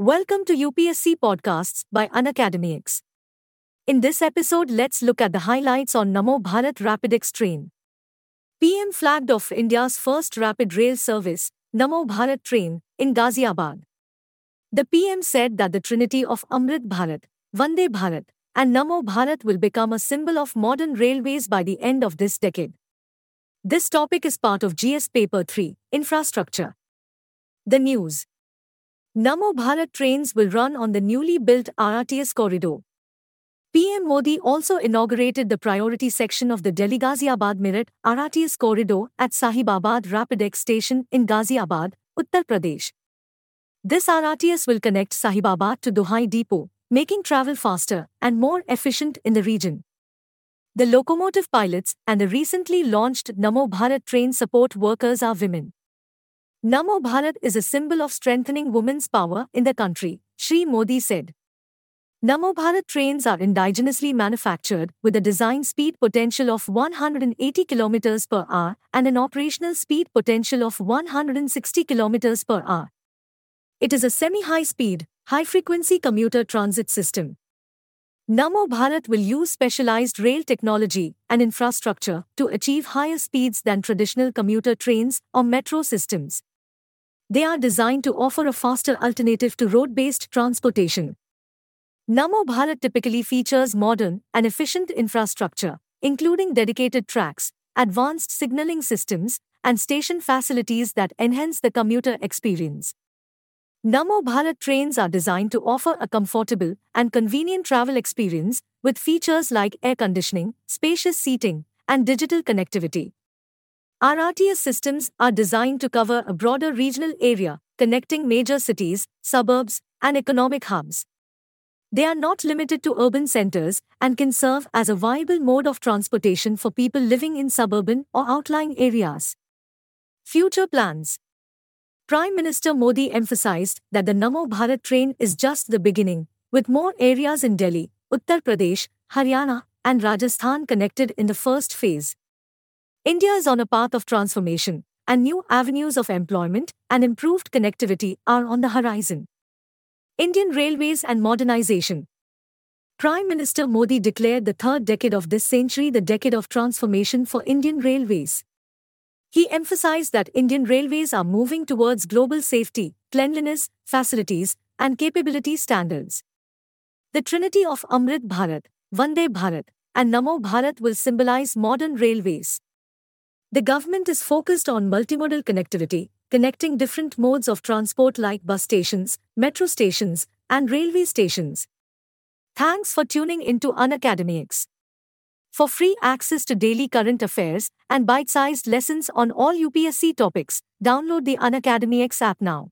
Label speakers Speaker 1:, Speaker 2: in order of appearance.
Speaker 1: Welcome to UPSC Podcasts by UnacademyX. In this episode, let's look at the highlights on Namo Bharat RapidX train. PM flagged off India's first rapid rail service, Namo Bharat train, in Ghaziabad. The PM said that the trinity of Amrit Bharat, Vande Bharat, and Namo Bharat will become a symbol of modern railways by the end of this decade. This topic is part of GS Paper 3, Infrastructure. The news. Namo Bharat trains will run on the newly built RRTS corridor. PM Modi also inaugurated the priority section of the Delhi Ghaziabad Meerut RRTS corridor at Sahibabad RapidX station in Ghaziabad, Uttar Pradesh. This RRTS will connect Sahibabad to Duhai depot, making travel faster and more efficient in the region. The locomotive pilots and the recently launched Namo Bharat train support workers are women. Namo Bharat is a symbol of strengthening women's power in the country, Shri Modi said. Namo Bharat trains are indigenously manufactured with a design speed potential of 180 km per hour and an operational speed potential of 160 km per hour. It is a semi-high speed, high-frequency commuter transit system. Namo Bharat will use specialized rail technology and infrastructure to achieve higher speeds than traditional commuter trains or metro systems. They are designed to offer a faster alternative to road based transportation. Namo Bharat typically features modern and efficient infrastructure, including dedicated tracks, advanced signaling systems, and station facilities that enhance the commuter experience. Namo Bharat trains are designed to offer a comfortable and convenient travel experience with features like air conditioning, spacious seating, and digital connectivity. RRTS systems are designed to cover a broader regional area, connecting major cities, suburbs, and economic hubs. They are not limited to urban centers and can serve as a viable mode of transportation for people living in suburban or outlying areas. Future plans Prime Minister Modi emphasized that the Namo Bharat train is just the beginning, with more areas in Delhi, Uttar Pradesh, Haryana, and Rajasthan connected in the first phase. India is on a path of transformation, and new avenues of employment and improved connectivity are on the horizon. Indian Railways and Modernization Prime Minister Modi declared the third decade of this century the decade of transformation for Indian Railways. He emphasized that Indian Railways are moving towards global safety, cleanliness, facilities, and capability standards. The trinity of Amrit Bharat, Vande Bharat, and Namo Bharat will symbolize modern railways. The government is focused on multimodal connectivity, connecting different modes of transport like bus stations, metro stations, and railway stations. Thanks for tuning into UnacademyX. For free access to daily current affairs and bite sized lessons on all UPSC topics, download the UnacademyX app now.